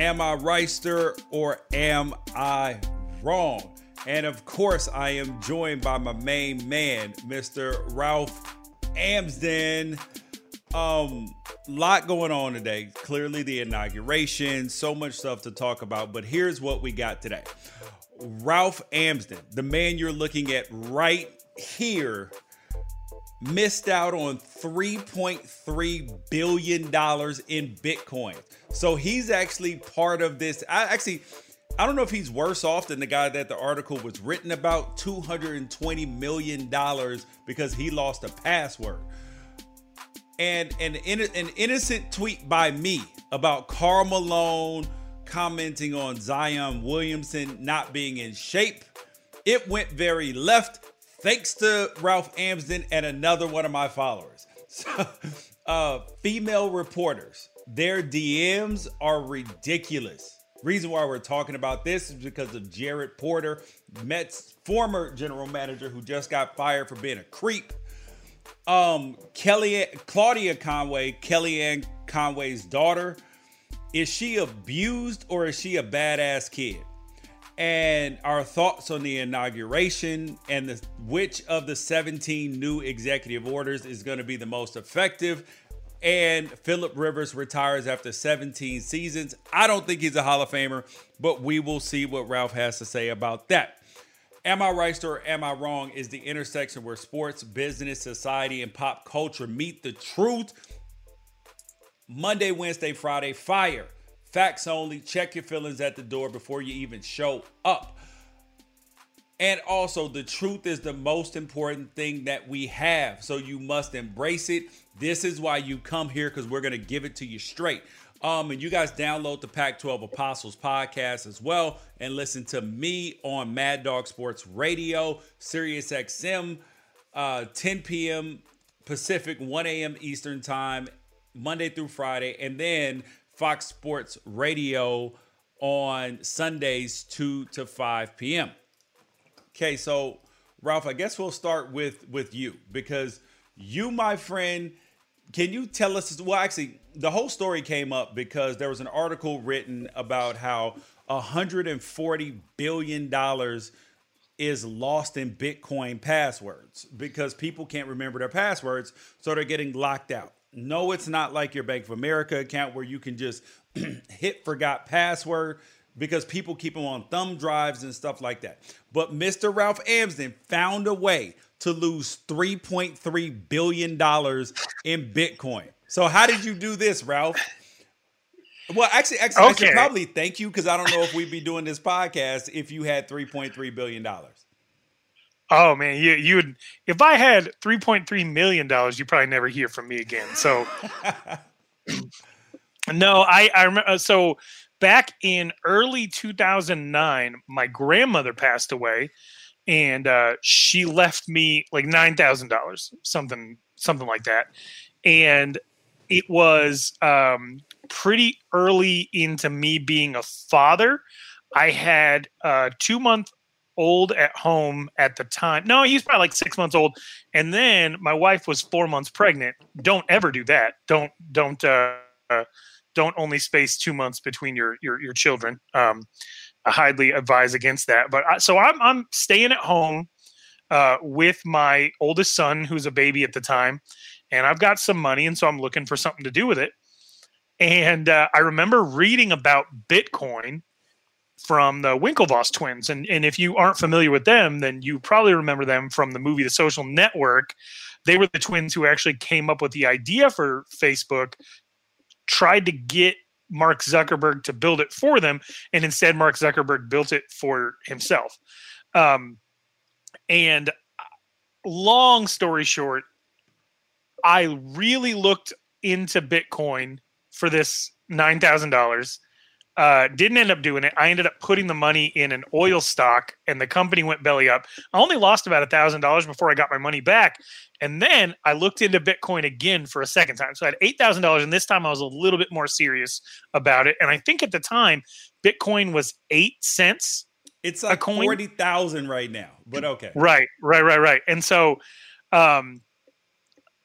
Am I Reister or am I wrong? And of course, I am joined by my main man, Mr. Ralph Amsden. Um, lot going on today. Clearly, the inauguration, so much stuff to talk about. But here's what we got today Ralph Amsden, the man you're looking at right here, missed out on $3.3 billion in Bitcoin. So he's actually part of this. I actually, I don't know if he's worse off than the guy that the article was written about $220 million because he lost a password. And an, an innocent tweet by me about Karl Malone commenting on Zion Williamson not being in shape. It went very left thanks to Ralph Amsden and another one of my followers. So, uh, female reporters, their DMs are ridiculous. Reason why we're talking about this is because of Jared Porter, Mets former general manager who just got fired for being a creep. Um, Kelly Claudia Conway, Kellyanne Conway's daughter, is she abused or is she a badass kid? And our thoughts on the inauguration and the, which of the 17 new executive orders is going to be the most effective. And Philip Rivers retires after 17 seasons. I don't think he's a Hall of Famer, but we will see what Ralph has to say about that. Am I right or am I wrong is the intersection where sports, business, society, and pop culture meet the truth. Monday, Wednesday, Friday, fire. Facts only. Check your feelings at the door before you even show up. And also, the truth is the most important thing that we have. So you must embrace it. This is why you come here because we're going to give it to you straight. Um, and you guys download the Pac 12 Apostles podcast as well and listen to me on Mad Dog Sports Radio, Sirius XM, uh, 10 p.m. Pacific, 1 a.m. Eastern Time, Monday through Friday. And then Fox Sports Radio on Sundays, 2 to 5 p.m. Okay, so Ralph, I guess we'll start with with you because you, my friend, can you tell us? Well, actually, the whole story came up because there was an article written about how 140 billion dollars is lost in Bitcoin passwords because people can't remember their passwords, so they're getting locked out. No, it's not like your Bank of America account where you can just hit forgot password because people keep them on thumb drives and stuff like that. But Mr. Ralph Amsden found a way to lose $3.3 billion in Bitcoin. So, how did you do this, Ralph? Well, actually, actually, okay. I should probably thank you because I don't know if we'd be doing this podcast if you had $3.3 billion. Oh man, you you would if I had three point three million dollars, you probably never hear from me again. So no, I I remember. Uh, so back in early two thousand nine, my grandmother passed away, and uh, she left me like nine thousand dollars, something something like that, and it was um, pretty early into me being a father. I had a two month old at home at the time. No, he was probably like six months old. And then my wife was four months pregnant. Don't ever do that. Don't don't uh, uh, don't only space two months between your your your children. Um, I highly advise against that. But I, so I'm I'm staying at home uh, with my oldest son, who's a baby at the time, and I've got some money, and so I'm looking for something to do with it. And uh, I remember reading about Bitcoin from the Winklevoss twins. And, and if you aren't familiar with them, then you probably remember them from the movie The Social Network. They were the twins who actually came up with the idea for Facebook, tried to get Mark Zuckerberg to build it for them, and instead Mark Zuckerberg built it for himself. Um, and uh, long story short, I really looked into Bitcoin for this nine thousand dollars uh, didn't end up doing it. I ended up putting the money in an oil stock, and the company went belly up. I only lost about a thousand dollars before I got my money back, and then I looked into Bitcoin again for a second time. So I had eight thousand dollars, and this time I was a little bit more serious about it. And I think at the time, Bitcoin was eight cents. It's like a coin. forty thousand right now, but okay. Right, right, right, right. And so, um,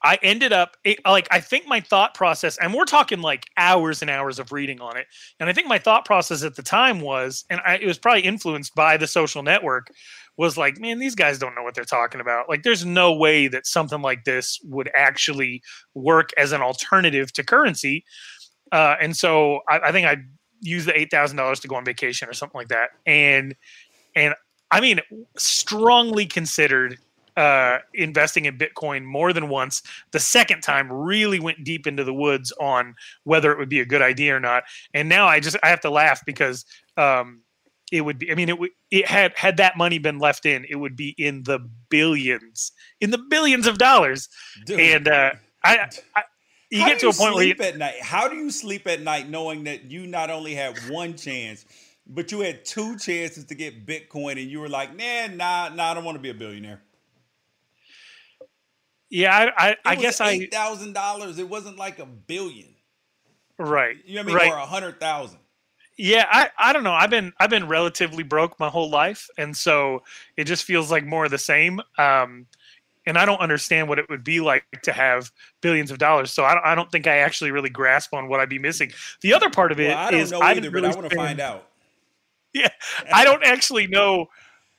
I ended up it, like I think my thought process, and we're talking like hours and hours of reading on it, and I think my thought process at the time was, and I, it was probably influenced by the social network, was like, man, these guys don't know what they're talking about. Like, there's no way that something like this would actually work as an alternative to currency. Uh, and so I, I think I used the eight thousand dollars to go on vacation or something like that, and and I mean, strongly considered uh, investing in Bitcoin more than once. The second time really went deep into the woods on whether it would be a good idea or not. And now I just I have to laugh because um, it would be. I mean, it would it had had that money been left in, it would be in the billions, in the billions of dollars. Dude. And uh, I, I you How get to a point where you at night. How do you sleep at night knowing that you not only had one chance, but you had two chances to get Bitcoin, and you were like, "Nah, nah, nah, I don't want to be a billionaire." Yeah, I, I, I guess I eight thousand dollars. It wasn't like a billion, right? You know what I mean? Right. Or a hundred thousand. Yeah, I, I don't know. I've been I've been relatively broke my whole life, and so it just feels like more of the same. Um, and I don't understand what it would be like to have billions of dollars. So I don't, I don't think I actually really grasp on what I'd be missing. The other part of it well, I don't is know either, really but I want to find out. Yeah, I don't actually know.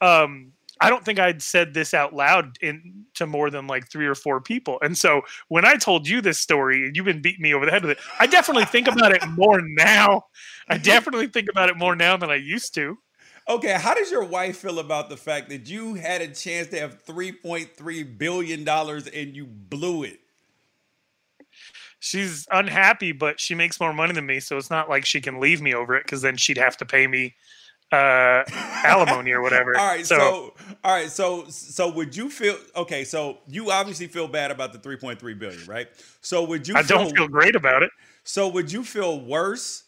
Um, I don't think I'd said this out loud in to more than like three or four people. And so when I told you this story and you've been beating me over the head with it, I definitely think about it more now. I definitely think about it more now than I used to. Okay, how does your wife feel about the fact that you had a chance to have 3.3 billion dollars and you blew it? She's unhappy, but she makes more money than me, so it's not like she can leave me over it because then she'd have to pay me uh alimony or whatever. all right, so, so, all right, so so would you feel okay? So you obviously feel bad about the 3.3 billion, right? So would you? I feel, don't feel great about it. So would you feel worse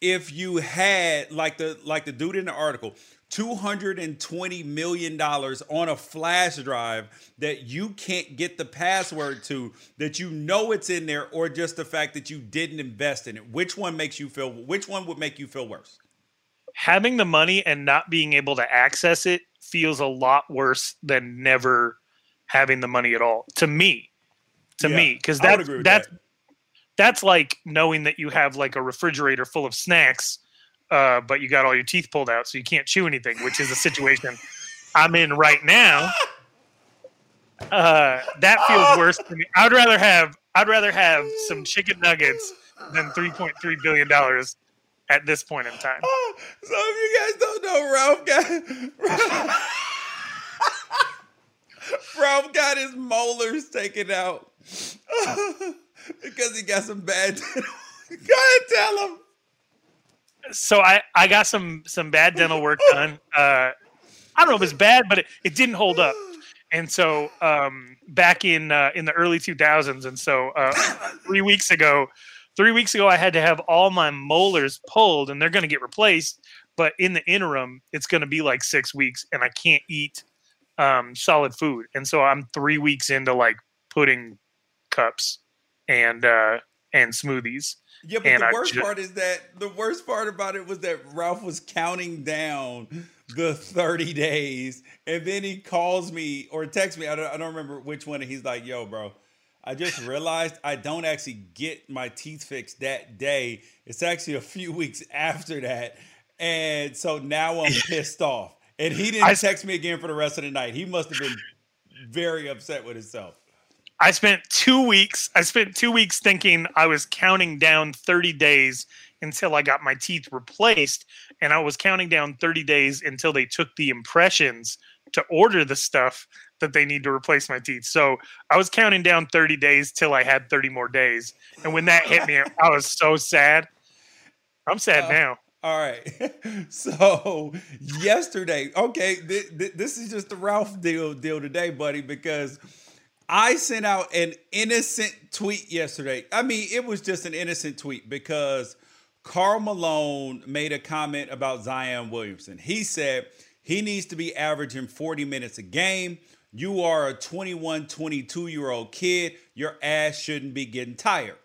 if you had like the like the dude in the article? 220 million dollars on a flash drive that you can't get the password to that you know it's in there or just the fact that you didn't invest in it which one makes you feel which one would make you feel worse having the money and not being able to access it feels a lot worse than never having the money at all to me to yeah, me because that's that's that. that's like knowing that you have like a refrigerator full of snacks uh, but you got all your teeth pulled out so you can't chew anything which is a situation i'm in right now uh, that feels worse to me i'd rather have i'd rather have some chicken nuggets than 3.3 billion dollars at this point in time. Oh, so if you guys don't know, Ralph got Ralph got his molars taken out because he got some bad. Go ahead, tell him. So I I got some some bad dental work done. Uh, I don't know if it's bad, but it, it didn't hold up. And so um, back in uh, in the early 2000s, and so uh, three weeks ago, three weeks ago, I had to have all my molars pulled, and they're going to get replaced. But in the interim, it's going to be like six weeks, and I can't eat um, solid food. And so I'm three weeks into like pudding cups and uh, and smoothies. Yeah, but and the worst ju- part is that the worst part about it was that Ralph was counting down the 30 days, and then he calls me or texts me. I don't, I don't remember which one. And he's like, "Yo, bro." I just realized I don't actually get my teeth fixed that day. It's actually a few weeks after that. And so now I'm pissed off. And he didn't I, text me again for the rest of the night. He must have been very upset with himself. I spent two weeks. I spent two weeks thinking I was counting down 30 days until I got my teeth replaced. And I was counting down 30 days until they took the impressions to order the stuff that they need to replace my teeth. So I was counting down 30 days till I had 30 more days. And when that hit me, I was so sad. I'm sad uh, now. All right. So yesterday, okay, th- th- this is just the Ralph deal deal today, buddy, because I sent out an innocent tweet yesterday. I mean, it was just an innocent tweet because Karl Malone made a comment about Zion Williamson. He said he needs to be averaging 40 minutes a game you are a 21, 22 year old kid. Your ass shouldn't be getting tired.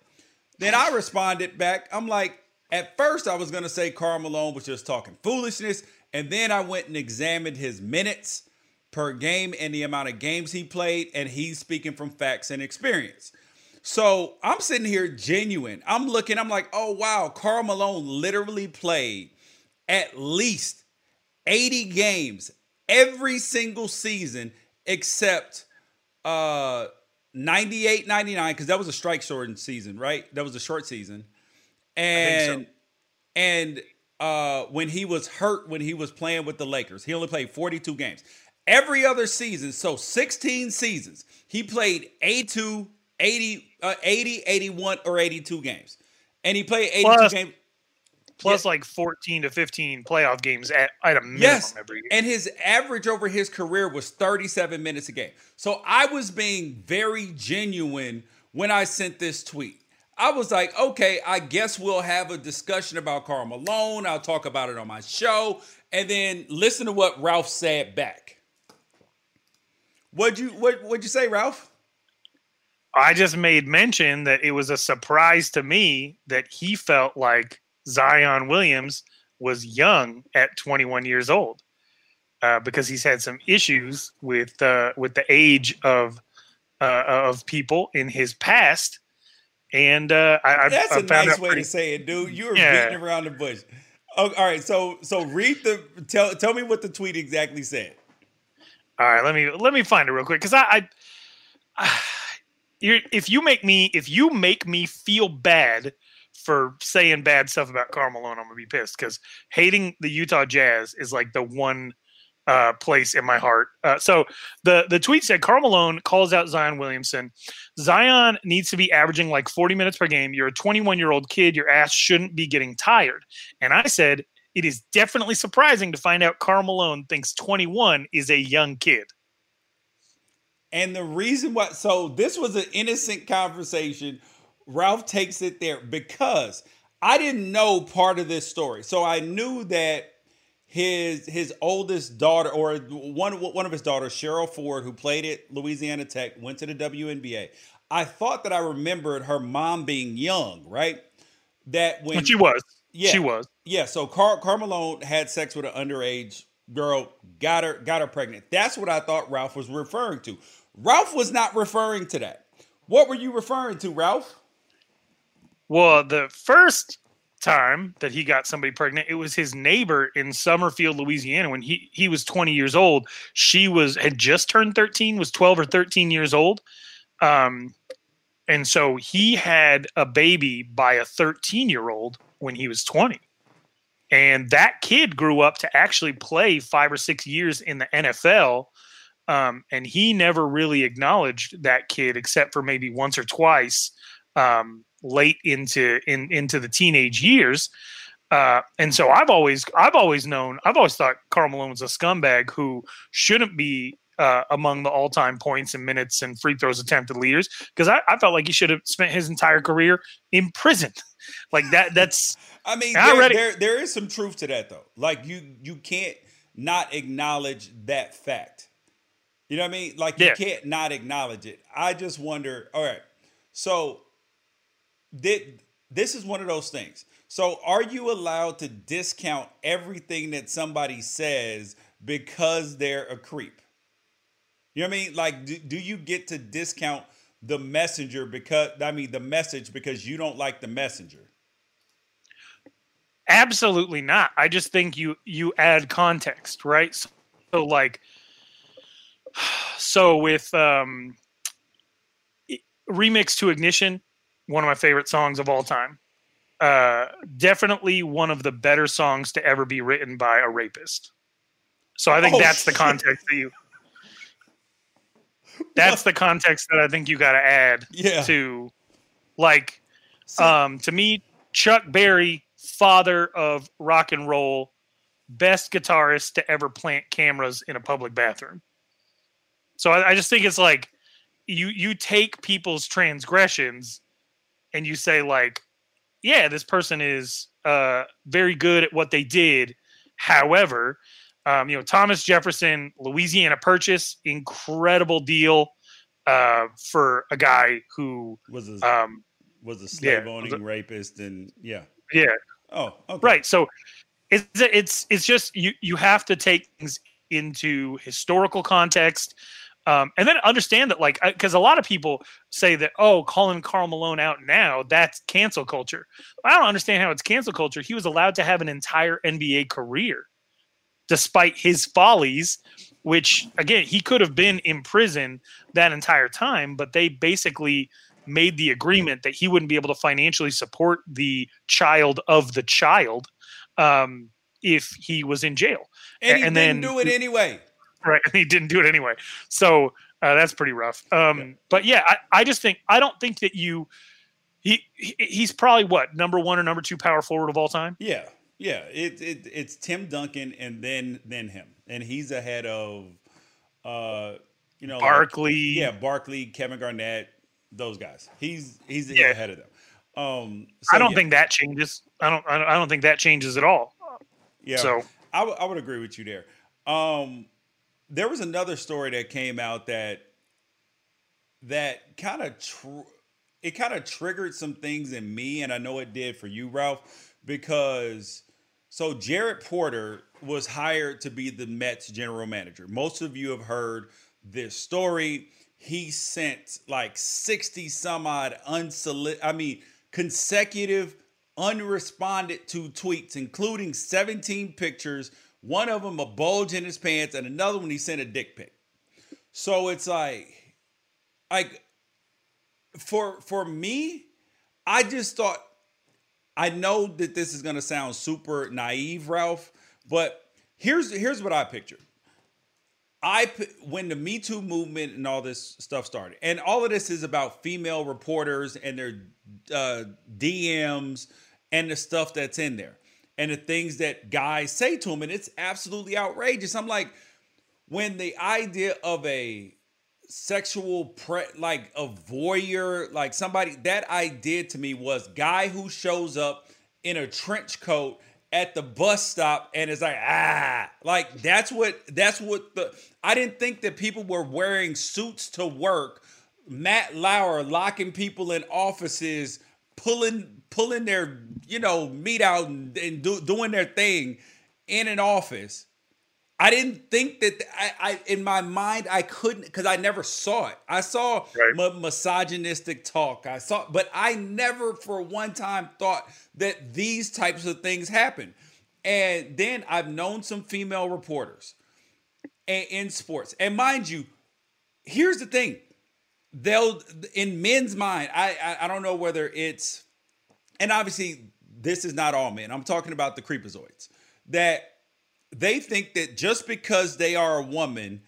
Then I responded back. I'm like, at first I was going to say Karl Malone was just talking foolishness. And then I went and examined his minutes. per game and the amount of games he played, and he's speaking from facts and experience. So I'm sitting here genuine. I'm looking, I'm like, oh wow, Karl Malone literally played at least 80 games every single season except uh 98 99 because that was a strike shortened season right? That was a short season. And so. and uh when he was hurt when he was playing with the lakers he only played 42 games. Every other season so 16 seasons he played 82 80 uh, 80 81 or 82 games. And he played 82 Plus, games plus yeah. like 14 to 15 playoff games at, at a minimum yes. every year. And his average over his career was 37 minutes a game. So I was being very genuine when I sent this tweet. I was like, okay, I guess we'll have a discussion about Karl Malone. I'll talk about it on my show. And then listen to what Ralph said back. What'd you what what'd you say, Ralph? I just made mention that it was a surprise to me that he felt like Zion Williams was young at 21 years old uh, because he's had some issues with uh, with the age of uh, of people in his past. And uh, I, that's I, a nice way pretty, to say it, dude. You were yeah. beating around the bush. Oh, all right, so so read the tell tell me what the tweet exactly said. All right, let me let me find it real quick because I, I, I if you make me if you make me feel bad for saying bad stuff about Karl Malone, I'm gonna be pissed because hating the Utah Jazz is like the one uh, place in my heart. Uh, so the the tweet said Karl Malone calls out Zion Williamson. Zion needs to be averaging like 40 minutes per game. You're a 21 year old kid. Your ass shouldn't be getting tired. And I said it is definitely surprising to find out Karl Malone thinks 21 is a young kid. And the reason why, so this was an innocent conversation Ralph takes it there because I didn't know part of this story. So I knew that his his oldest daughter or one one of his daughters, Cheryl Ford, who played at Louisiana Tech, went to the WNBA. I thought that I remembered her mom being young, right? That when she was, yeah, she was, yeah. So Car- Karl Malone had sex with an underage girl, got her got her pregnant. That's what I thought Ralph was referring to. Ralph was not referring to that. What were you referring to, Ralph? Well, the first time that he got somebody pregnant, it was his neighbor in Summerfield, Louisiana. When he he was 20 years old, she was had just turned 13, was 12 or 13 years old. Um, and so he had a baby by a 13 year old when he was 20. And that kid grew up to actually play five or six years in the NFL. Um, and he never really acknowledged that kid except for maybe once or twice um, late into in into the teenage years. Uh, and so I've always I've always known I've always thought Karl Malone was a scumbag who shouldn't be uh, among the all-time points and minutes and free throws attempted leaders because I, I, felt like he should have spent his entire career in prison. like that that's I mean there, I there there is some truth to that though. Like you you can't not acknowledge that fact. You know what I mean? Like you yeah. can't not acknowledge it. I just wonder, all right. So this is one of those things. So, are you allowed to discount everything that somebody says because they're a creep? You know what I mean? Like, do, do you get to discount the messenger because, I mean, the message because you don't like the messenger? Absolutely not. I just think you you add context, right? So, so like, so with um, remix to ignition, one of my favorite songs of all time. Uh, definitely one of the better songs to ever be written by a rapist. So I think oh, that's shit. the context that you. That's what? the context that I think you got to add yeah. to, like, um, to me, Chuck Berry, father of rock and roll, best guitarist to ever plant cameras in a public bathroom. So I, I just think it's like you you take people's transgressions and you say like, yeah, this person is uh, very good at what they did. However, um, you know, Thomas Jefferson, Louisiana Purchase, incredible deal uh, for a guy who was a, um, was a slave owning yeah, rapist, and yeah, yeah. Oh, okay. right. So it's it's it's just you you have to take things into historical context um, and then understand that like because a lot of people say that oh calling karl malone out now that's cancel culture. I don't understand how it's cancel culture. He was allowed to have an entire nba career despite his follies which again he could have been in prison that entire time but they basically made the agreement that he wouldn't be able to financially support the child of the child um, if he was in jail. And, he and didn't then do it anyway right and he didn't do it anyway so uh, that's pretty rough um, yeah. but yeah I, I just think i don't think that you he, he he's probably what number one or number two power forward of all time yeah yeah, it, it it's Tim Duncan and then then him, and he's ahead of, uh, you know, Barkley. Like, yeah, Barkley, Kevin Garnett, those guys. He's he's yeah. ahead of them. Um, so, I don't yeah. think that changes. I don't. I don't think that changes at all. Yeah. So I, w- I would agree with you there. Um, there was another story that came out that that kind of tr- it kind of triggered some things in me, and I know it did for you, Ralph, because so Jared Porter was hired to be the Mets general manager. Most of you have heard this story. He sent like 60 some odd unsolicited, I mean, consecutive unresponded to tweets, including 17 pictures, one of them a bulge in his pants, and another one he sent a dick pic. So it's like, like for for me, I just thought I know that this is to sound super naive, Ralph, but here's here's what I picture. I when the Me Too movement and all this stuff started, and all of this is about female reporters and their uh, DMs and the stuff that's in there, and the things that guys say to him. and it's absolutely outrageous. I'm like, when the idea of a sexual pre like a voyeur like somebody that idea to me was guy who shows up in a trench coat at the bus stop and it's like ah like that's what that's what the I didn't think that people were wearing suits to work Matt Lauer locking people in offices pulling pulling their you know meat out and, and do, doing their thing in an office I didn't think that I, I in my mind I couldn't because I never saw it. I saw right. m- misogynistic talk. I saw, but I never for one time thought that these types of things happen. And then I've known some female reporters in, in sports, and mind you, here's the thing: they'll in men's mind. I, I I don't know whether it's, and obviously this is not all men. I'm talking about the creepazoids that they think that just because they are a woman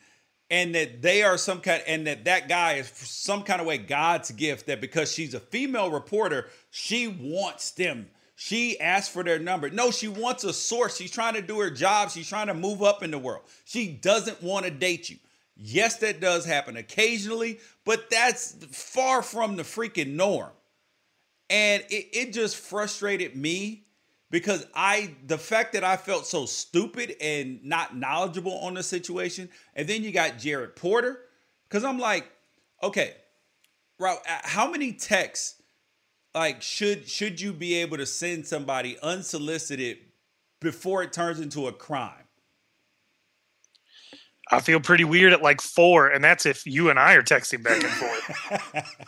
and that they are some kind and that that guy is some kind of way God's gift that because she's a female reporter, she wants them. She asked for their number. No, she wants a source. She's trying to do her job. She's trying to move up in the world. She doesn't want to date you. Yes, that does happen occasionally, but that's far from the freaking norm. And it, it just frustrated me because I the fact that I felt so stupid and not knowledgeable on the situation, and then you got Jared Porter, because I'm like, okay, Ralph, how many texts like should should you be able to send somebody unsolicited before it turns into a crime? I feel pretty weird at like four, and that's if you and I are texting back and forth.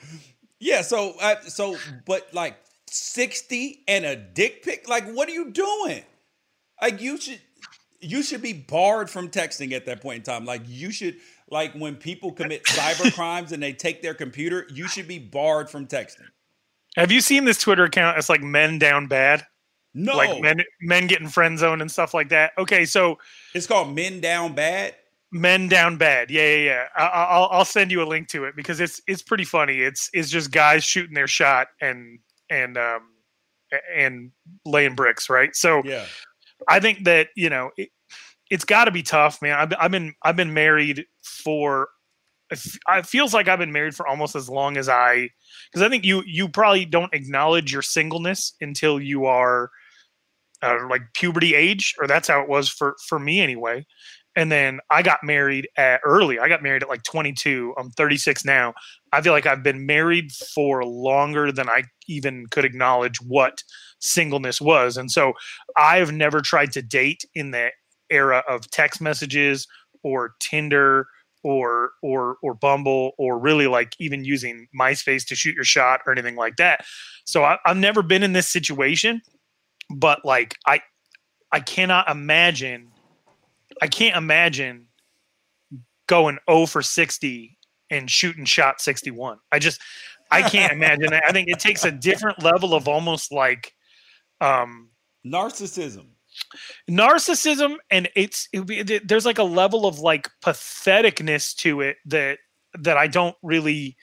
yeah, so uh, so but like 60 and a dick pic? Like, what are you doing? Like, you should you should be barred from texting at that point in time. Like, you should like when people commit cyber crimes and they take their computer, you should be barred from texting. Have you seen this Twitter account? It's like men down bad. No, like men men getting friend zone and stuff like that. Okay, so it's called men down bad. Men down bad. Yeah, yeah, yeah. I, will I'll send you a link to it because it's it's pretty funny. It's it's just guys shooting their shot and and um, and laying bricks, right? So yeah, I think that you know it, has got to be tough, man. I've, I've been I've been married for it feels like I've been married for almost as long as I because I think you you probably don't acknowledge your singleness until you are uh, like puberty age or that's how it was for for me anyway and then I got married at early. I got married at like 22. I'm 36 now. I feel like I've been married for longer than I even could acknowledge what singleness was. And so I've never tried to date in the era of text messages or Tinder or or or Bumble or really like even using MySpace to shoot your shot or anything like that. So I, I've never been in this situation, but like I I cannot imagine I can't imagine going 0 for 60 and shooting shot 61. I just I can't imagine that. I think it takes a different level of almost like um narcissism narcissism and it's it, there's like a level of like patheticness to it that that I don't really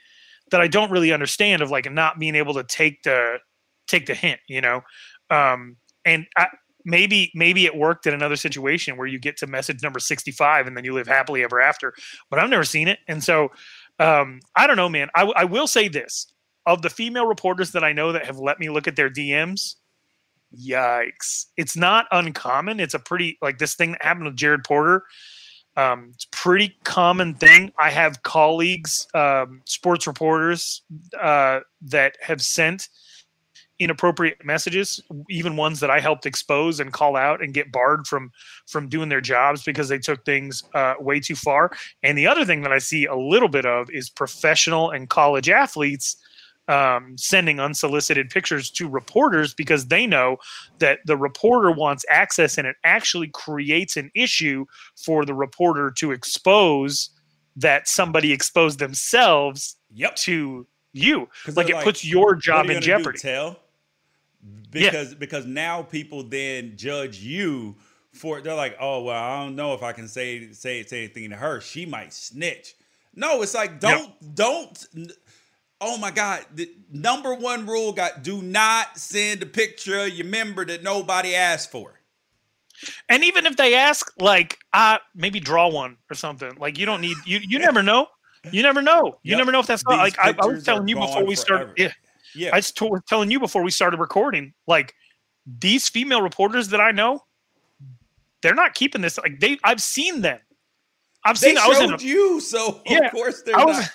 that I don't really understand of like not being able to take the take the hint, you know. Um and I, maybe maybe it worked in another situation where you get to message number 65 and then you live happily ever after, but I've never seen it. And so um I don't know, man. I, I will say this. Of the female reporters that I know that have let me look at their DMs, yikes it's not uncommon it's a pretty like this thing that happened with jared porter um, it's pretty common thing i have colleagues um, sports reporters uh, that have sent inappropriate messages even ones that i helped expose and call out and get barred from from doing their jobs because they took things uh, way too far and the other thing that i see a little bit of is professional and college athletes um, sending unsolicited pictures to reporters because they know that the reporter wants access and it actually creates an issue for the reporter to expose that somebody exposed themselves yep. to you. Like it like, puts your job in jeopardy. Do? Because yeah. because now people then judge you for they're like, oh well, I don't know if I can say say say anything to her. She might snitch. No, it's like don't yep. don't oh my God, the number one rule got do not send a picture of your member that nobody asked for. And even if they ask, like, uh, maybe draw one or something. Like you don't need you you never know. You never know. You yep. never know if that's not, like I, I, was telling you before we started. Yeah. Yeah. I was t- telling you before we started recording, like these female reporters that I know, they're not keeping this. Like they, I've seen them. I've they seen. I was in a, you, so yeah, of course they're I was, not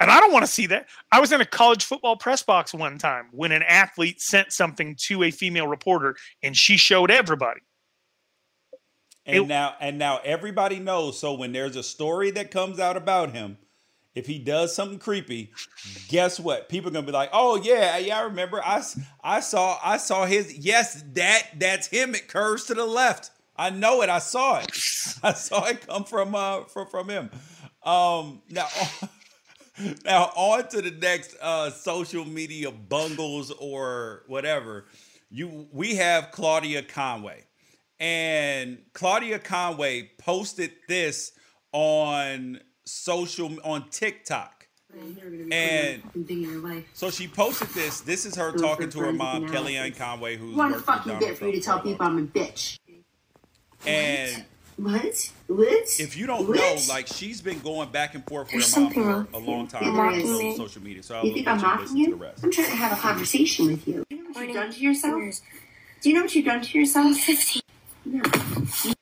and I don't want to see that. I was in a college football press box one time when an athlete sent something to a female reporter and she showed everybody. And it, now and now everybody knows so when there's a story that comes out about him, if he does something creepy, guess what? People are to be like, "Oh yeah, yeah, I remember. I I saw I saw his yes, that that's him it curves to the left. I know it. I saw it. I saw it come from uh from from him." Um now now on to the next uh, social media bungles or whatever. You we have Claudia Conway. And Claudia Conway posted this on social on TikTok. And so she posted this. This is her talking to her mom, Kellyanne Conway, who's what worked with Donald get for you to tell people I'm a bitch. And what? What? If you don't what? know, like she's been going back and forth with her mom for a long time on social media. So you think I'm mocking you? I'm trying to have a conversation with you. You know what you've done to yourself? Do you know what you've done to yourself? Fifteen. No. You're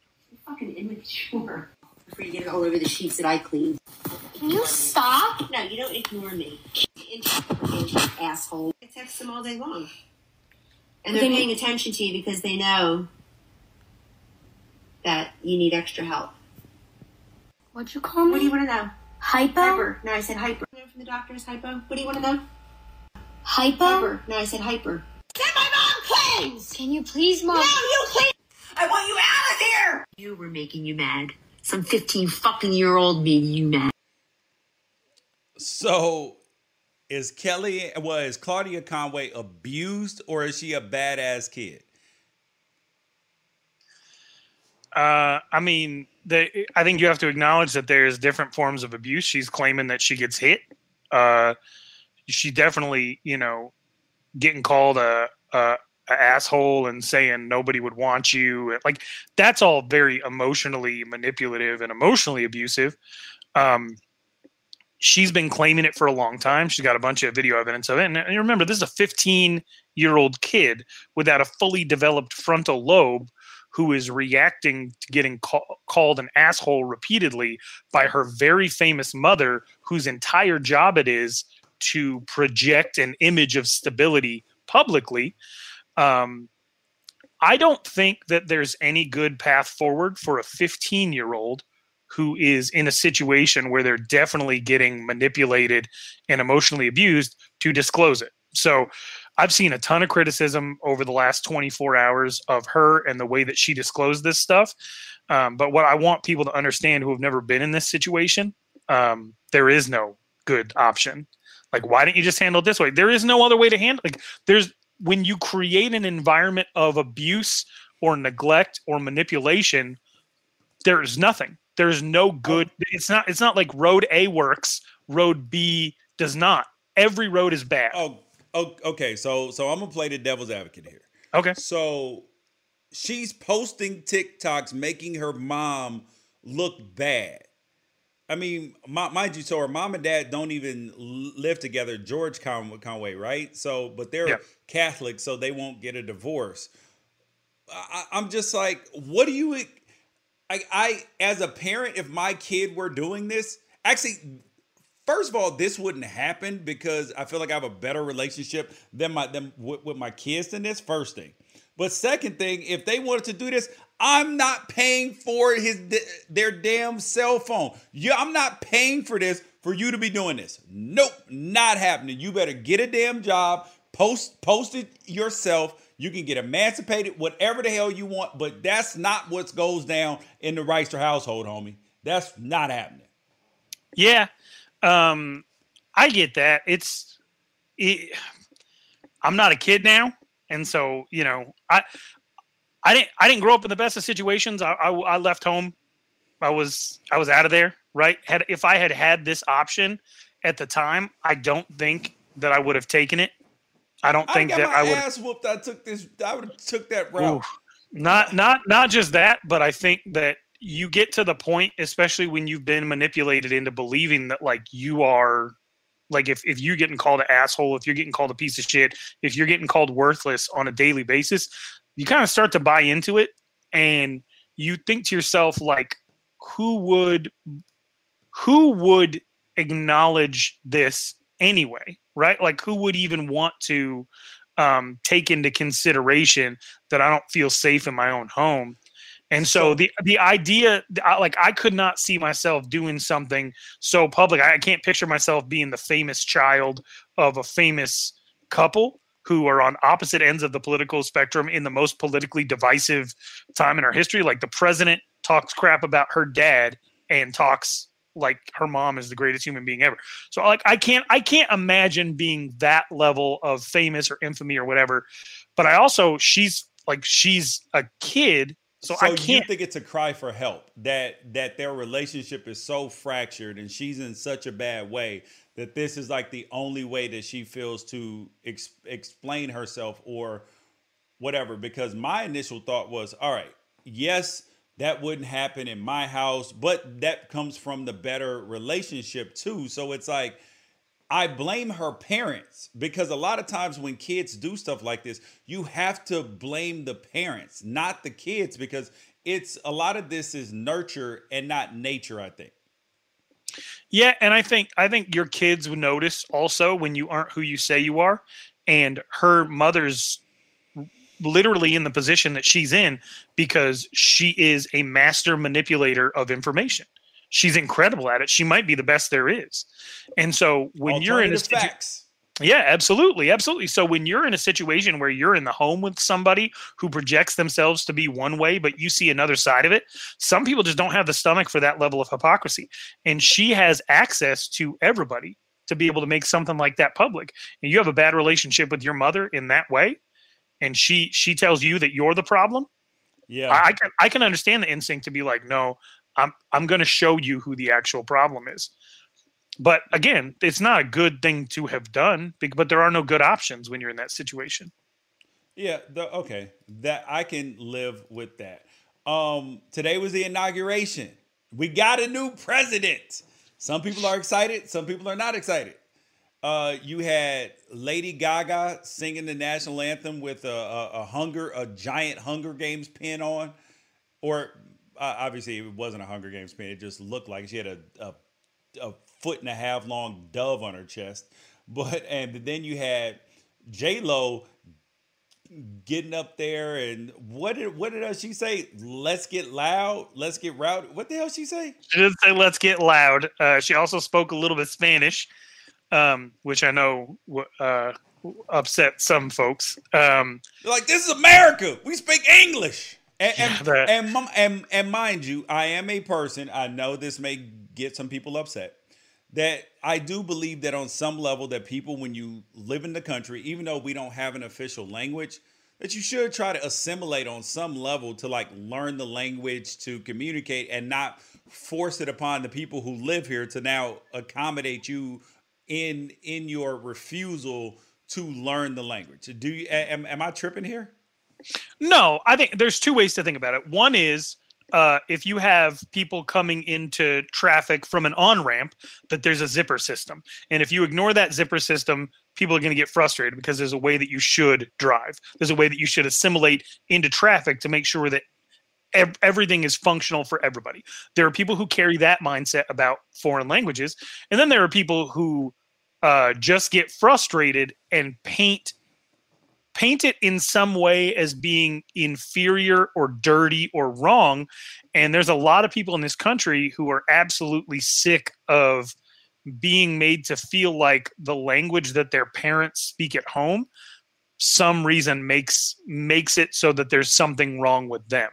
fucking immature. Before you get it all over the sheets that I cleaned. Can you stop? No, you don't ignore me. Asshole. I text them all day long. And they're paying attention to you because they know that you need extra help. What'd you call me? What do you want to know? Hypo? Hyper. No, I said hyper. You know From the doctor's hypo. What do you want to know? Hypo? Hyper. No, I said hyper. Get my mom, please! Can you please, mom? No, you please! I want you out of here! You were making you mad. Some 15 fucking year old made you mad. So, is Kelly, well, is Claudia Conway abused or is she a badass kid? Uh, I mean, they, I think you have to acknowledge that there's different forms of abuse. She's claiming that she gets hit. Uh, she definitely, you know, getting called a, a, a asshole and saying nobody would want you. Like that's all very emotionally manipulative and emotionally abusive. Um, she's been claiming it for a long time. She's got a bunch of video evidence of it. And, and remember, this is a 15 year old kid without a fully developed frontal lobe who is reacting to getting call, called an asshole repeatedly by her very famous mother, whose entire job it is to project an image of stability publicly. Um, I don't think that there's any good path forward for a 15 year old who is in a situation where they're definitely getting manipulated and emotionally abused to disclose it. So I've seen a ton of criticism over the last 24 hours of her and the way that she disclosed this stuff. Um, but what I want people to understand who have never been in this situation, um, there is no good option. Like, why don't you just handle it this way? There is no other way to handle. Like, there's when you create an environment of abuse or neglect or manipulation, there is nothing. There's no good. It's not. It's not like road A works, road B does not. Every road is bad. Oh, oh okay. So, so I'm gonna play the devil's advocate here. Okay. So, she's posting TikToks making her mom look bad. I mean, my, mind you, so her mom and dad don't even live together. George Con- Conway, right? So, but they're yeah. Catholic, so they won't get a divorce. I, I'm just like, what do you? I, I, as a parent, if my kid were doing this, actually, first of all, this wouldn't happen because I feel like I have a better relationship than my than with, with my kids than this. First thing, but second thing, if they wanted to do this, I'm not paying for his their damn cell phone. Yeah, I'm not paying for this for you to be doing this. Nope, not happening. You better get a damn job, post post it yourself. You can get emancipated, whatever the hell you want, but that's not what goes down in the Reister household, homie. That's not happening. Yeah, um, I get that. It's, it, I'm not a kid now, and so you know, I I didn't I didn't grow up in the best of situations. I, I, I left home. I was I was out of there. Right. Had if I had had this option at the time, I don't think that I would have taken it. I don't think I that I would. Ass whooped. I took this. I would have took that route. Oof. Not not not just that, but I think that you get to the point, especially when you've been manipulated into believing that like you are like if, if you're getting called an asshole if you're getting called a piece of shit if you're getting called worthless on a daily basis you kind of start to buy into it and you think to yourself like who would who would acknowledge this anyway right? Like who would even want to um, take into consideration that i don't feel safe in my own home and so the the idea like i could not see myself doing something so public i can't picture myself being the famous child of a famous couple who are on opposite ends of the political spectrum in the most politically divisive time in our history. Like the president talks crap about her dad and talks like her mom is the greatest human being ever. So like I can't I can't imagine being that level of famous or infamy or whatever. But I also she's like she's a kid so, so I can't. you think it's a cry for help that that their relationship is so fractured and she's in such a bad way that this is like the only way that she feels to ex- explain herself or whatever. Because my initial thought was, all right, yes, that wouldn't happen in my house, but that comes from the better relationship too. So it's like, I blame her parents because a lot of times when kids do stuff like this, you have to blame the parents, not the kids, because it's a lot of this is nurture and not nature, I think. Yeah, and I think I think your kids would notice also when you aren't who you say you are, and her mother's literally in the position that she's in because she is a master manipulator of information. She's incredible at it. She might be the best there is. And so when you're in a facts. Yeah, absolutely. Absolutely. So when you're in a situation where you're in the home with somebody who projects themselves to be one way, but you see another side of it, some people just don't have the stomach for that level of hypocrisy. And she has access to everybody to be able to make something like that public. And you have a bad relationship with your mother in that way, and she she tells you that you're the problem. Yeah. I, I can I can understand the instinct to be like, no, I'm I'm gonna show you who the actual problem is but again, it's not a good thing to have done, but there are no good options when you're in that situation. Yeah, the, okay, that I can live with that. Um, today was the inauguration. We got a new president. Some people are excited, some people are not excited. Uh, you had Lady Gaga singing the national anthem with a, a, a Hunger, a giant Hunger Games pin on, or uh, obviously it wasn't a Hunger Games pin. It just looked like she had a, a, a foot and a half long dove on her chest. But and then you had J Lo getting up there and what did what did she say? Let's get loud. Let's get rowdy. What the hell she say? She didn't say let's get loud. Uh, she also spoke a little bit Spanish, um, which I know uh, upset some folks. Um, like this is America. We speak English. And and, and, and and mind you, I am a person. I know this may get some people upset. That I do believe that on some level that people, when you live in the country, even though we don't have an official language, that you should try to assimilate on some level to like learn the language to communicate and not force it upon the people who live here to now accommodate you in in your refusal to learn the language. Do you am, am I tripping here? No, I think there's two ways to think about it. One is uh, if you have people coming into traffic from an on ramp, that there's a zipper system. And if you ignore that zipper system, people are going to get frustrated because there's a way that you should drive. There's a way that you should assimilate into traffic to make sure that ev- everything is functional for everybody. There are people who carry that mindset about foreign languages. And then there are people who uh, just get frustrated and paint paint it in some way as being inferior or dirty or wrong. And there's a lot of people in this country who are absolutely sick of being made to feel like the language that their parents speak at home some reason makes makes it so that there's something wrong with them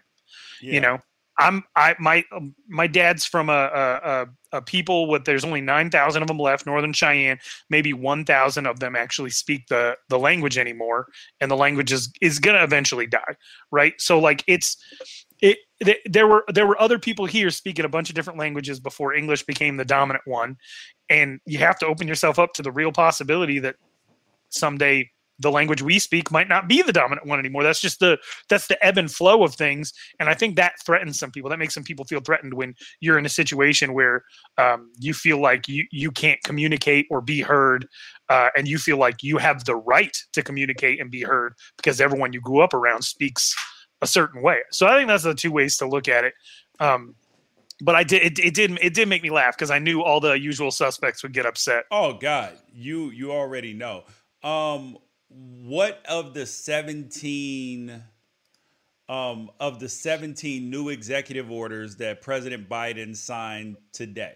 Yeah. you know i'm i my um, my dad's from a a, a, a people with there's only 9000 of them left northern cheyenne. Maybe 1000 of them actually speak the the language anymore and the language is is to eventually die right? So like it's it, th- there were there were other people here speaking a bunch of different languages before english became the dominant one and you have to open yourself up to the real possibility that someday the language we speak might not be the dominant one anymore. That's just the that's the ebb and flow of things. And i think that threatens some people. That makes some people feel threatened when you're in a situation where um, you feel like you you can't communicate or be heard uh, and you feel like you have the right to communicate and be heard because everyone you grew up around speaks a certain way. So i think that's the two ways to look at it. Um, but i did it, it did it did make me laugh because i knew all the usual suspects would get upset. Oh God, you you already know. Um, what of the seventeen, um, of the seventeen new executive orders that President Biden signed today?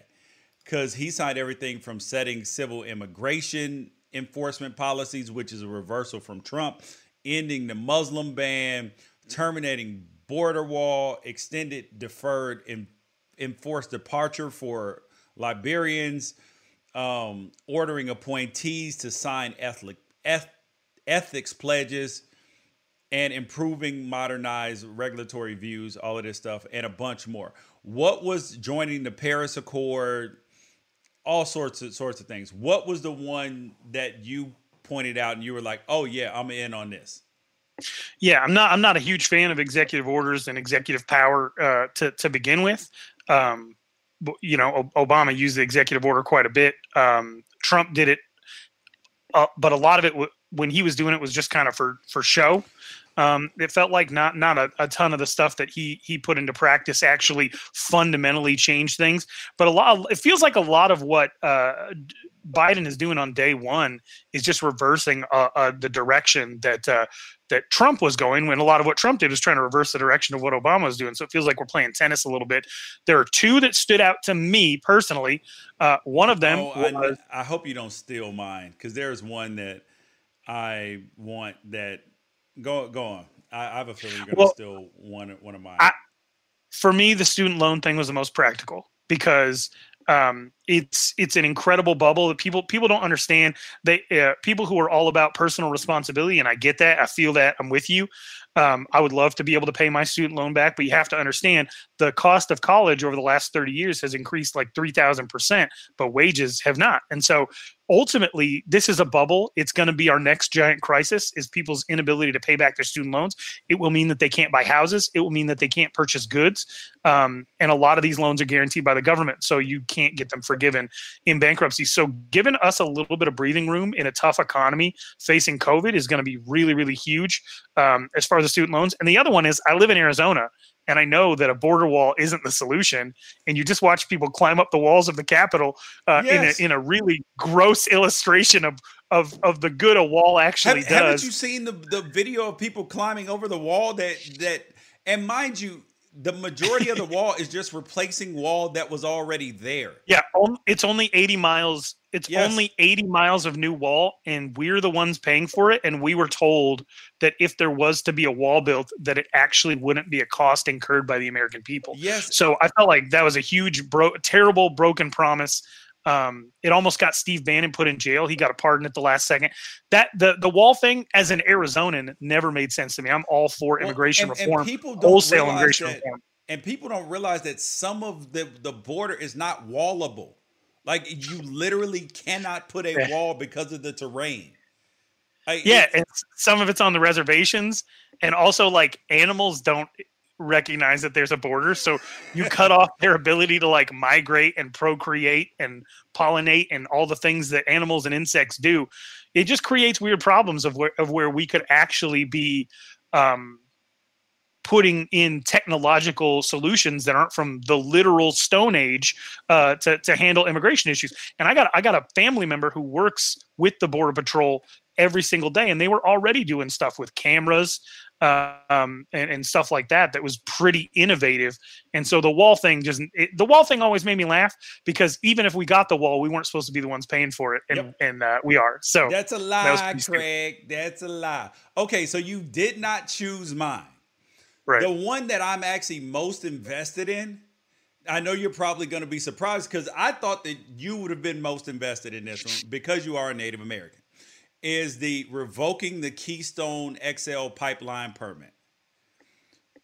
Because he signed everything from setting civil immigration enforcement policies, which is a reversal from Trump, ending the Muslim ban, terminating border wall, extended deferred en- enforced departure for Liberians um, ordering appointees to sign ethnic, eth- ethics pledges and improving modernized regulatory views, all of this stuff, and a bunch more. What was joining the Paris Accord? All sorts of sorts of things. What was the one that you pointed out and you were like, "Oh yeah, I'm in on this." Yeah, I'm not. I'm not a huge fan of executive orders and executive power uh, to to begin with. Um, you know, Obama used the executive order quite a bit. Um, Trump did it, uh, but a lot of it w- when he was doing it was just kind of for for show. Um, it felt like not not a, a ton of the stuff that he he put into practice actually fundamentally changed things. But a lot, it feels like a lot of what uh, Biden is doing on day one is just reversing uh, uh, the direction that uh, that Trump was going. When a lot of what Trump did was trying to reverse the direction of what Obama was doing. So it feels like we're playing tennis a little bit. There are two that stood out to me personally. Uh, one of them Oh, I, was I hope you don't steal mine because there's one that I want that. Go go on. I, I have a feeling you're gonna Well, steal one one of mine. I- for me, the student loan thing was the most practical because um, it's it's an incredible bubble that people people don't understand. They uh, people who are all about personal responsibility, and I get that. I feel that. I'm with you. Um, I would love to be able to pay my student loan back, but you have to understand the cost of college over the last 30 years has increased like 3,000 percent, but wages have not. And so ultimately, this is a bubble. It's going to be our next giant crisis: is people's inability to pay back their student loans. It will mean that they can't buy houses. It will mean that they can't purchase goods. Um, and a lot of these loans are guaranteed by the government, so you can't get them forgiven in bankruptcy. So, giving us a little bit of breathing room in a tough economy facing COVID is going to be really, really huge um, as far as the student loans. And the other one is I live in Arizona. And I know that a border wall isn't the solution. And you just watch people climb up the walls of the Capitol uh, Yes. in, a, in a really gross illustration of, of of the good a wall actually Have, does. haven't you seen the the video of people climbing over the wall that that and mind you, the majority of the wall is just replacing wall that was already there. Yeah, it's only 80 miles. It's Yes. only 80 miles of new wall, and we're the ones paying for it. And we were told that if there was to be a wall built, that it actually wouldn't be a cost incurred by the American people. Yes. So I felt like that was a huge, bro- terrible, broken promise. Um, it almost got Steve Bannon put in jail. He got a pardon at the last second. That the the wall thing, as an Arizonan, never made sense to me. I'm all for immigration and- and reform, people don't wholesale realize immigration that- reform. and people don't realize that some of the the border is not wallable. Like you literally cannot put a wall because of the terrain. Like, Yeah, and some of it's on the reservations, and also like animals don't recognize that there's a border, so you cut off their ability to like migrate and procreate and pollinate and all the things that animals and insects do. It just creates weird problems of where of where we could actually be um, putting in technological solutions that aren't from the literal Stone Age uh, to to handle immigration issues. And I got I got a family member who works with the Border Patrol every single day, and they were already doing stuff with cameras um, and, and stuff like that. That was pretty innovative. And so the wall thing just it, the wall thing always made me laugh because even if we got the wall, we weren't supposed to be the ones paying for it, and Yep. and uh, we are. So That's a lie, stupid. Craig. That's a lie. Okay, so you did not choose mine. right. The one that I'm actually most invested in, I know you're probably going to be surprised because I thought that you would have been most invested in this one because you are a Native American, is the revoking the Keystone XL pipeline permit,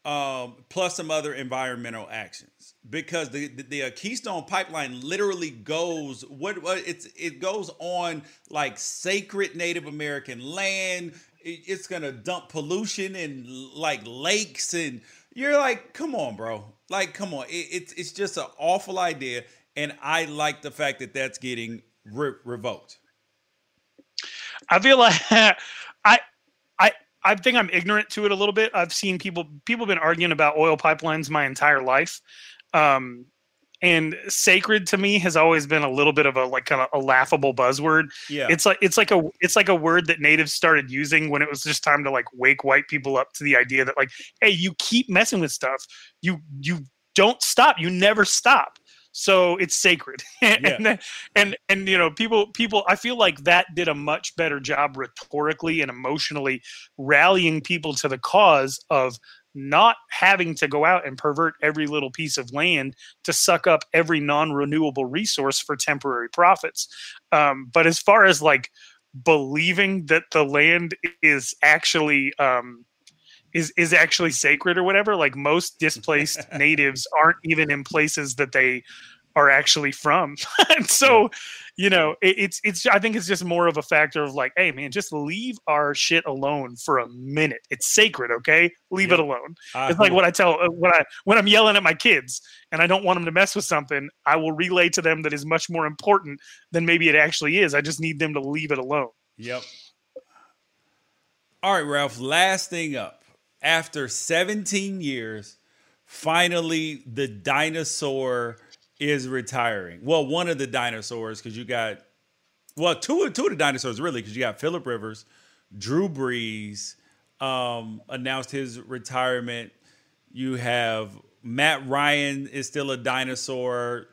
um, plus some other environmental actions. Because the the, the uh, Keystone pipeline literally goes what, what it's it goes on like sacred Native American land. It- it's gonna dump pollution in like lakes and you're like, come on, bro. Like, come on. It, it's it's just an awful idea, and I like the fact that that's getting re- revoked. I feel like I I I think I'm ignorant to it a little bit. I've seen people people have been arguing about oil pipelines my entire life. Um and sacred to me has always been a little bit of a like kind of a laughable buzzword. Yeah, It's like it's like a it's like a word that natives started using when it was just time to like wake white people up to the idea that like, hey, you keep messing with stuff. You you don't stop. You never stop. So it's sacred. and, Yeah. then- and and you know, people people I feel like that did a much better job rhetorically and emotionally rallying people to the cause of not having to go out and pervert every little piece of land to suck up every non-renewable resource for temporary profits. Um, but as far as like believing that the land is actually um, is is actually sacred or whatever, like most displaced natives aren't even in places that they are actually from. and so, you know, it, it's it's I think it's just more of a factor of like, hey man, just leave our shit alone for a minute. It's sacred, okay? Leave it alone. I- It's like what I tell uh, when I when I'm yelling at my kids and I don't want them to mess with something, I will relay to them that is much more important than maybe it actually is. I just need them to leave it alone. Yep. All right, Ralph. Last thing up. After 17 years, finally the dinosaur is retiring. Well, one of the dinosaurs, because you got well, two two of the dinosaurs really, because you got Philip Rivers, Drew Brees um, announced his retirement. You have Matt Ryan is still a dinosaur.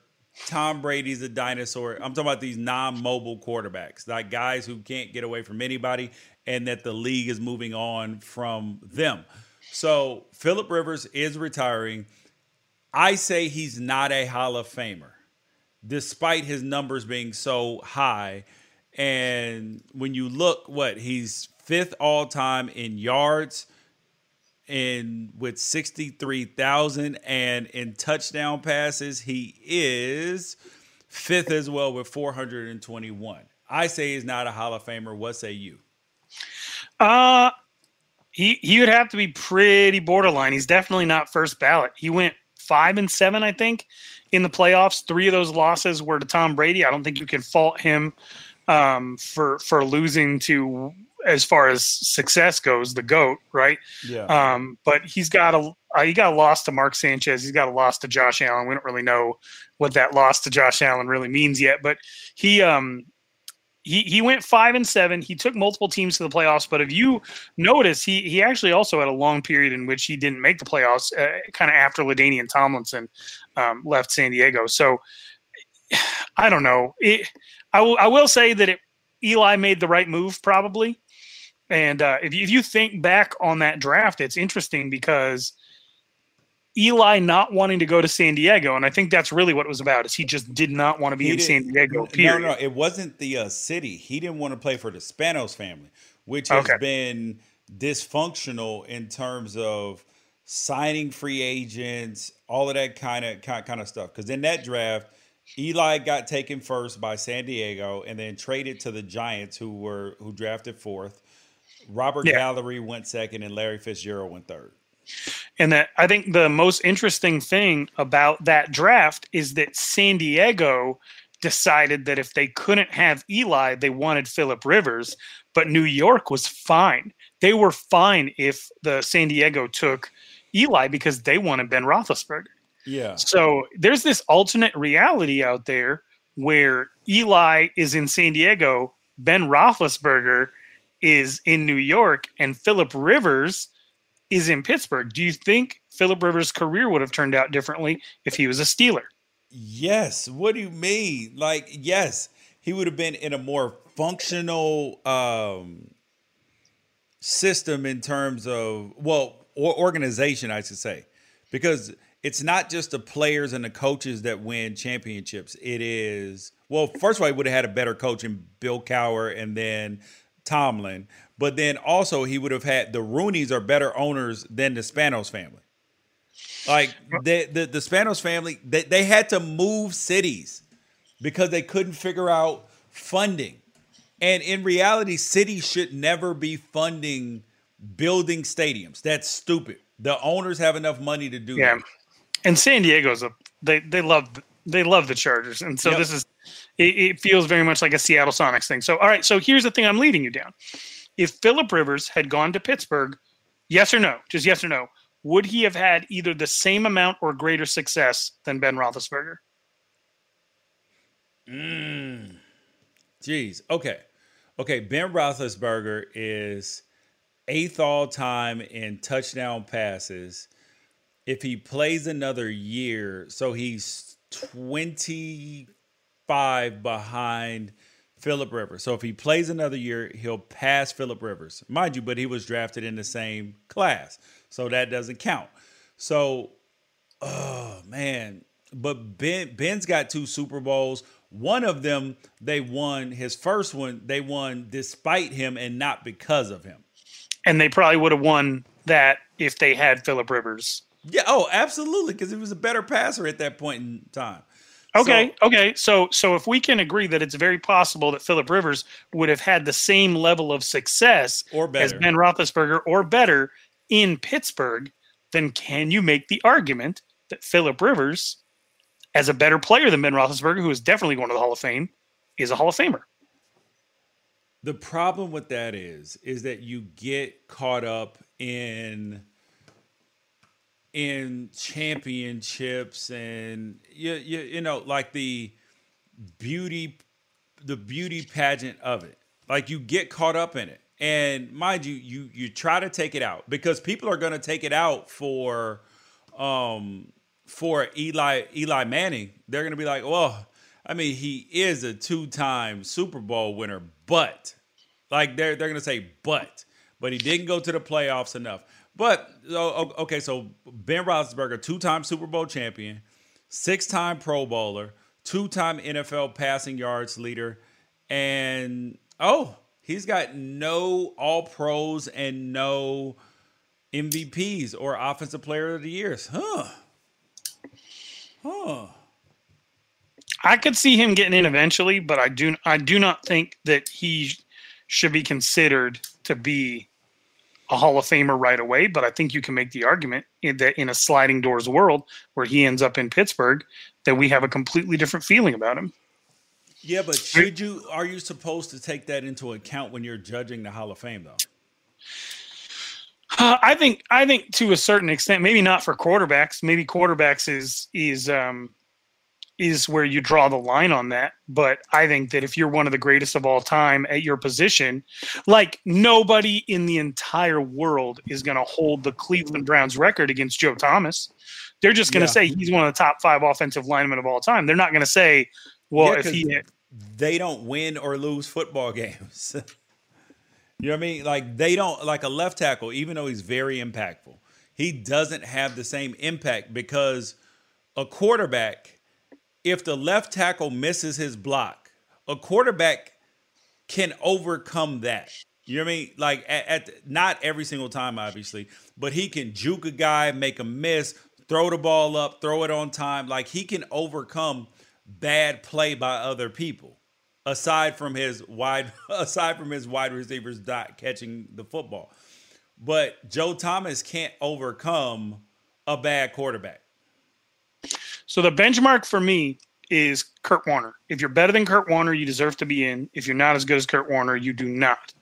Tom Brady's a dinosaur. I'm talking about these non-mobile quarterbacks, like guys who can't get away from anybody, and that the league is moving on from them. So Philip Rivers is retiring. I say he's not a Hall of Famer, despite his numbers being so high. And when you look, what he's fifth all time in yards, and with 63,000 and in touchdown passes, he is fifth as well with 421. I say he's not a Hall of Famer. What say you? Uh he he would have to be pretty borderline. He's definitely not first ballot. He went five and seven, I think, in the playoffs. Three of those losses were to Tom Brady. I don't think you can fault him um, for for losing to as far as success goes, the goat, right? Yeah. Um, but he's got a uh, he got a loss to Mark Sanchez. He's got a loss to Josh Allen. We don't really know what that loss to Josh Allen really means yet, but he um he he went five and seven. He took multiple teams to the playoffs, but if you notice, he he actually also had a long period in which he didn't make the playoffs, uh, kind of after LaDainian Tomlinson um, left San Diego. So I don't know. It, I will I will say that it, Eli made the right move probably. And uh, if you, if you think back on that draft, it's interesting because Eli not wanting to go to San Diego, and I think that's really what it was about. Is he just did not want to be He in San Diego? No, Period. no, it wasn't the uh, city. He didn't want to play for the Spanos family, which has Okay. been dysfunctional in terms of signing free agents, all of that kind of kind, kind of stuff. Because in that draft, Eli got taken first by San Diego, and then traded to the Giants, who were who drafted fourth. Robert Yeah. Gallery went second, and Larry Fitzgerald went third. And that I think the most interesting thing about that draft is that San Diego decided that if they couldn't have Eli, they wanted Philip Rivers, but New York was fine. They were fine if the San Diego took Eli because they wanted Ben Roethlisberger. Yeah, So there's this alternate reality out there where Eli is in San Diego, Ben Roethlisberger is in New York, and Philip Rivers is in Pittsburgh. Do you think Philip Rivers' career would have turned out differently if he was a Steeler? Yes. What do you mean? Like, yes, he would have been in a more functional um, system in terms of, well, or organization, I should say, because it's not just the players and the coaches that win championships. It is, well, first of all, he would have had a better coach in Bill Cowher and then Tomlin, but then also he would have had the Rooneys are better owners than the Spanos family. Like the the, the Spanos family, they, they had to move cities because they couldn't figure out funding. And in reality, cities should never be funding building stadiums. That's stupid. The owners have enough money to do Yeah. that. And San Diego's a they they love they love the Chargers, and so Yep. this is it, it feels very much like a Seattle Sonics thing. So all right, so here's the thing I'm leading you down. If Philip Rivers had gone to Pittsburgh, yes or no, just yes or no, would he have had either the same amount or greater success than Ben Roethlisberger? Mm. Jeez. Okay. Okay. Ben Roethlisberger is eighth all time in touchdown passes. If he plays another year, so he's 25 behind Philip Rivers. So if he plays another year, he'll pass Philip Rivers. Mind you, but he was drafted in the same class. So that doesn't count. So Oh man, but Ben Ben's got two Super Bowls. One of them they won. His first one they won despite him and not because of him. And they probably would have won that if they had Philip Rivers. Yeah. Oh, absolutely, because he was a better passer at that point in time. Okay, So- okay. So so if we can agree that it's very possible that Philip Rivers would have had the same level of success Or as. Ben Roethlisberger or better in Pittsburgh, then can you make the argument that Philip Rivers, as a better player than Ben Roethlisberger, who is definitely going to the Hall of Fame, is a Hall of Famer? The problem with that is, is that you get caught up in in championships and you, you you know like the beauty the beauty pageant of it. Like you get caught up in it. And mind you you you try to take it out because people are going to take it out for um for Eli Eli Manning. They're going to be like well I mean he is a two-time Super Bowl winner but like they're they're gonna say but, but he didn't go to the playoffs enough. But oh, oh, okay, so Ben Roethlisberger, two-time Super Bowl champion, six-time Pro Bowler, two-time NFL passing yards leader, and oh, he's got no All Pros and no MVPs or Offensive Player of the Years. Huh? Huh? I could see him getting in eventually, but I do I do not think that he should be considered to be a Hall of Famer right away. But I think you can make the argument in that in a sliding doors world where he ends up in Pittsburgh, that we have a completely different feeling about him. Yeah, but should you? Are you supposed to take that into account when you're judging the Hall of Fame, though? Uh, I think I think to a certain extent, maybe not for quarterbacks. Maybe quarterbacks is is um, is where you draw the line on that. But I think that if you're one of the greatest of all time at your position, like nobody in the entire world is going to hold the Cleveland Browns record against Joe Thomas. They're just going to Yeah. say he's one of the top five offensive linemen of all time. They're not going to say, well, Yeah, if he they don't win or lose football games. you know what I mean? Like they don't like a left tackle, even though he's very impactful, he doesn't have the same impact because a quarterback, if the left tackle misses his block, a quarterback can overcome that. You know what I mean? Like at, at not every single time, obviously, but he can juke a guy, make a miss, throw the ball up, throw it on time. Like he can overcome bad play by other people. Aside from his wide, aside from his wide receivers not catching the football, but Joe Thomas can't overcome a bad quarterback. So the benchmark for me is Kurt Warner. If you're better than Kurt Warner, you deserve to be in. If you're not as good as Kurt Warner, you do not.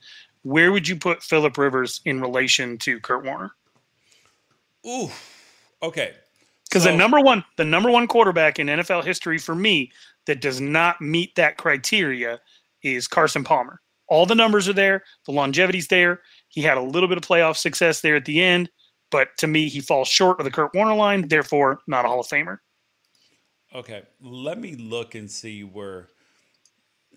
Where would you put Philip Rivers in relation to Kurt Warner? Ooh, okay. Because So- the number one, the number one quarterback in NFL history for me that does not meet that criteria is Carson Palmer. All the numbers are there, the longevity's there. He had a little bit of playoff success there at the end, but to me, he falls short of the Kurt Warner line. Therefore, not a Hall of Famer. Okay, let me look and see where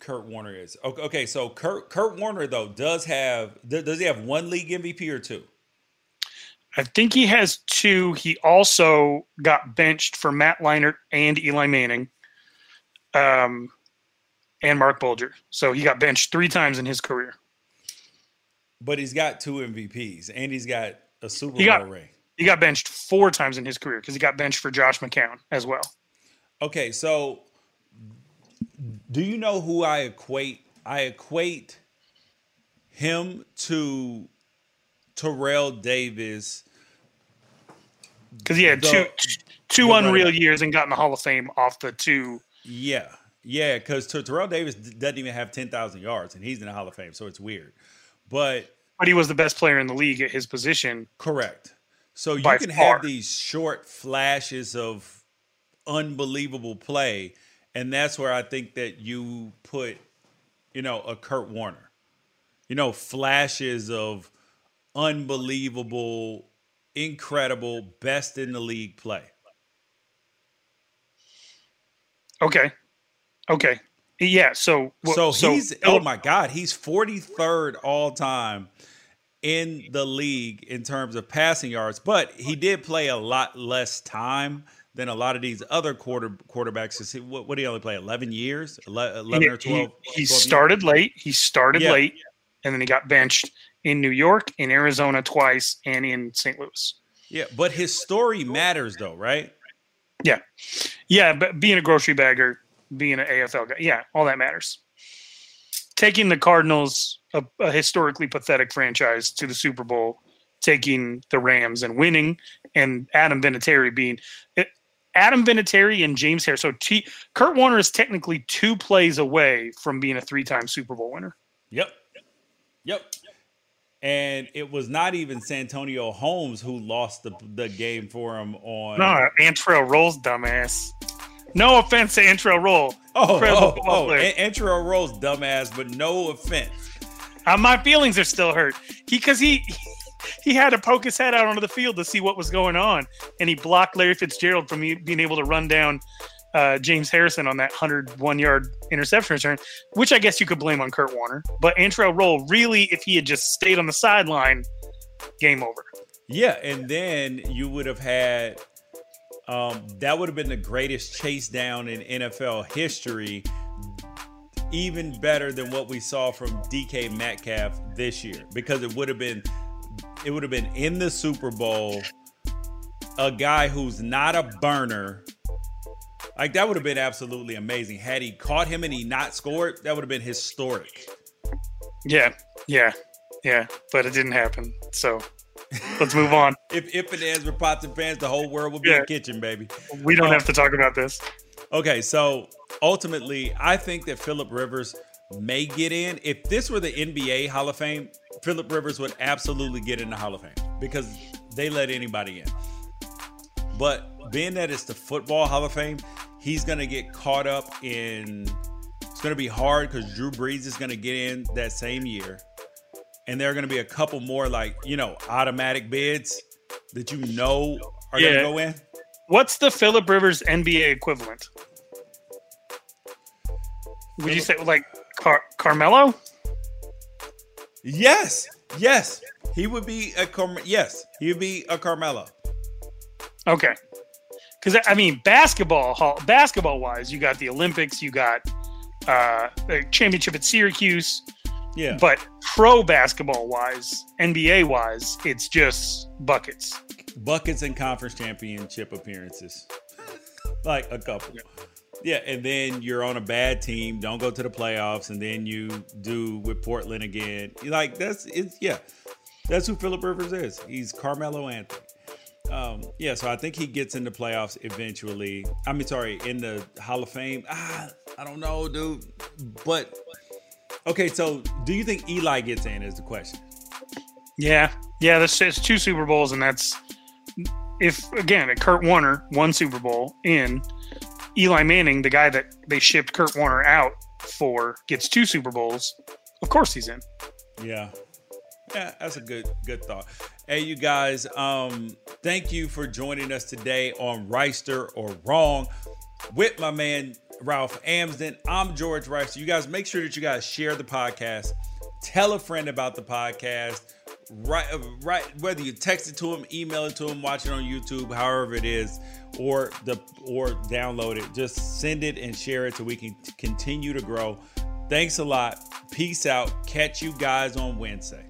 Kurt Warner is. Okay, okay so Kurt Kurt Warner though does have does he have one league MVP or two? I think he has two. He also got benched for Matt Leinart and Eli Manning, um, and Marc Bulger. So he got benched three times in his career. But he's got two MVPs and he's got a Super He Bowl got- ring. He got benched four times in his career because he got benched for Josh McCown as well. Okay, so do you know who I equate? I equate him to Terrell Davis. Because he had The- two two the unreal years and got in the Hall of Fame off the two. Yeah, yeah, because Terrell Davis doesn't even have ten thousand yards, and he's in the Hall of Fame, so it's weird. But But he was the best player in the league at his position. Correct. So you can far. have these short flashes of unbelievable play, and that's where I think that you put, you know, a Kurt Warner. You know, flashes of unbelievable, incredible, best in the league play. Okay. Okay. Yeah. So So, so he's oh my god, he's 43rd all time in the league in terms of passing yards, but he did play a lot less time than a lot of these other quarter quarterbacks. Is he- What, what did he only play? 11 years? Ele- 11 or he- 12? He, 12 years? started late. He started Yeah. late, and then he got benched in New York, in Arizona twice, and in St. Louis. Yeah, but his story matters though, right? Yeah, yeah. But being a grocery bagger, being an AFL guy, yeah, all that matters. Taking the Cardinals, a, a historically pathetic franchise, to the Super Bowl, taking the Rams and winning, and Adam Vinatieri being Adam Vinatieri and James Harris. So T, Kurt Warner is technically two plays away from being a three-time Super Bowl winner. Yep. Yep. And it was not even Santonio Holmes who lost the the game for him on No, Antrell Rolls, dumbass. No offense to Antrel Rolle. Oh, Incredible oh, oh, player. An- Antero dumbass, but no offense. Uh, my feelings are still hurt. He because he he had to poke his head out onto the field to see what was going on, and he blocked Larry Fitzgerald from being able to run down uh, James Harrison on that 101 yard interception return, which I guess you could blame on Kurt Warner. But Antrel Rolle, really, if he had just stayed on the sideline, game over. Yeah, and then you would have had um, that would have been the greatest chase down in NFL history, even better than what we saw from DK Metcalf this year, because it would have been it would have been in the Super Bowl, a guy who's not a burner. Like that would have been absolutely amazing. Had he caught him and he not scored, that would have been historic. Yeah, yeah, yeah. But it didn't happen. So let's move on. If if it is for pots and pans, the whole world would be Yeah. a kitchen, baby. We don't um, have to talk about this. Okay, so ultimately, I think that Philip Rivers may get in. If this were the NBA Hall of Fame, Philip Rivers would absolutely get in the Hall of Fame because they let anybody in. But being that it's the Football Hall of Fame, he's gonna get caught up in. It's gonna be hard because Drew Brees is gonna get in that same year, and there are gonna be a couple more like you know automatic bids that you know are Yeah. gonna go in. What's the Philip Rivers NBA equivalent? Would you say like Car- Carmelo? Yes, yes, he would be a Carm- yes, he would be a Carmelo. Okay. Because I mean, basketball, basketball wise, you got the Olympics, you got uh, the championship at Syracuse, Yeah, but pro basketball wise, NBA wise, it's just buckets. buckets and conference championship appearances, like a couple. Yeah, and then you're on a bad team, don't go to the playoffs, and then you do with Portland again. Like that's it's yeah, that's who Philip Rivers is. He's Carmelo Anthony. Um, yeah, so I think he gets in the playoffs eventually. I mean, sorry, in the Hall of Fame. Ah, I don't know, dude. But okay, so do you think Eli gets in? Is the question. Yeah, yeah. That's it's two Super Bowls, and that's if again, a Kurt Warner won Super Bowl in Eli Manning, the guy that they shipped Kurt Warner out for, gets two Super Bowls. Of course, he's in. Yeah. Yeah, that's a good good thought. Hey you guys, um thank you for joining us today on Reister or Wrong with my man Ralph Amsden. I'm George Reister. You guys make sure that you guys share the podcast. Tell a friend about the podcast. Right uh, right whether you text it to them, email it to them, watch it on YouTube, however it is, or the or download it. Just send it and share it so we can continue to grow. Thanks a lot. Peace out. Catch you guys on Wednesday.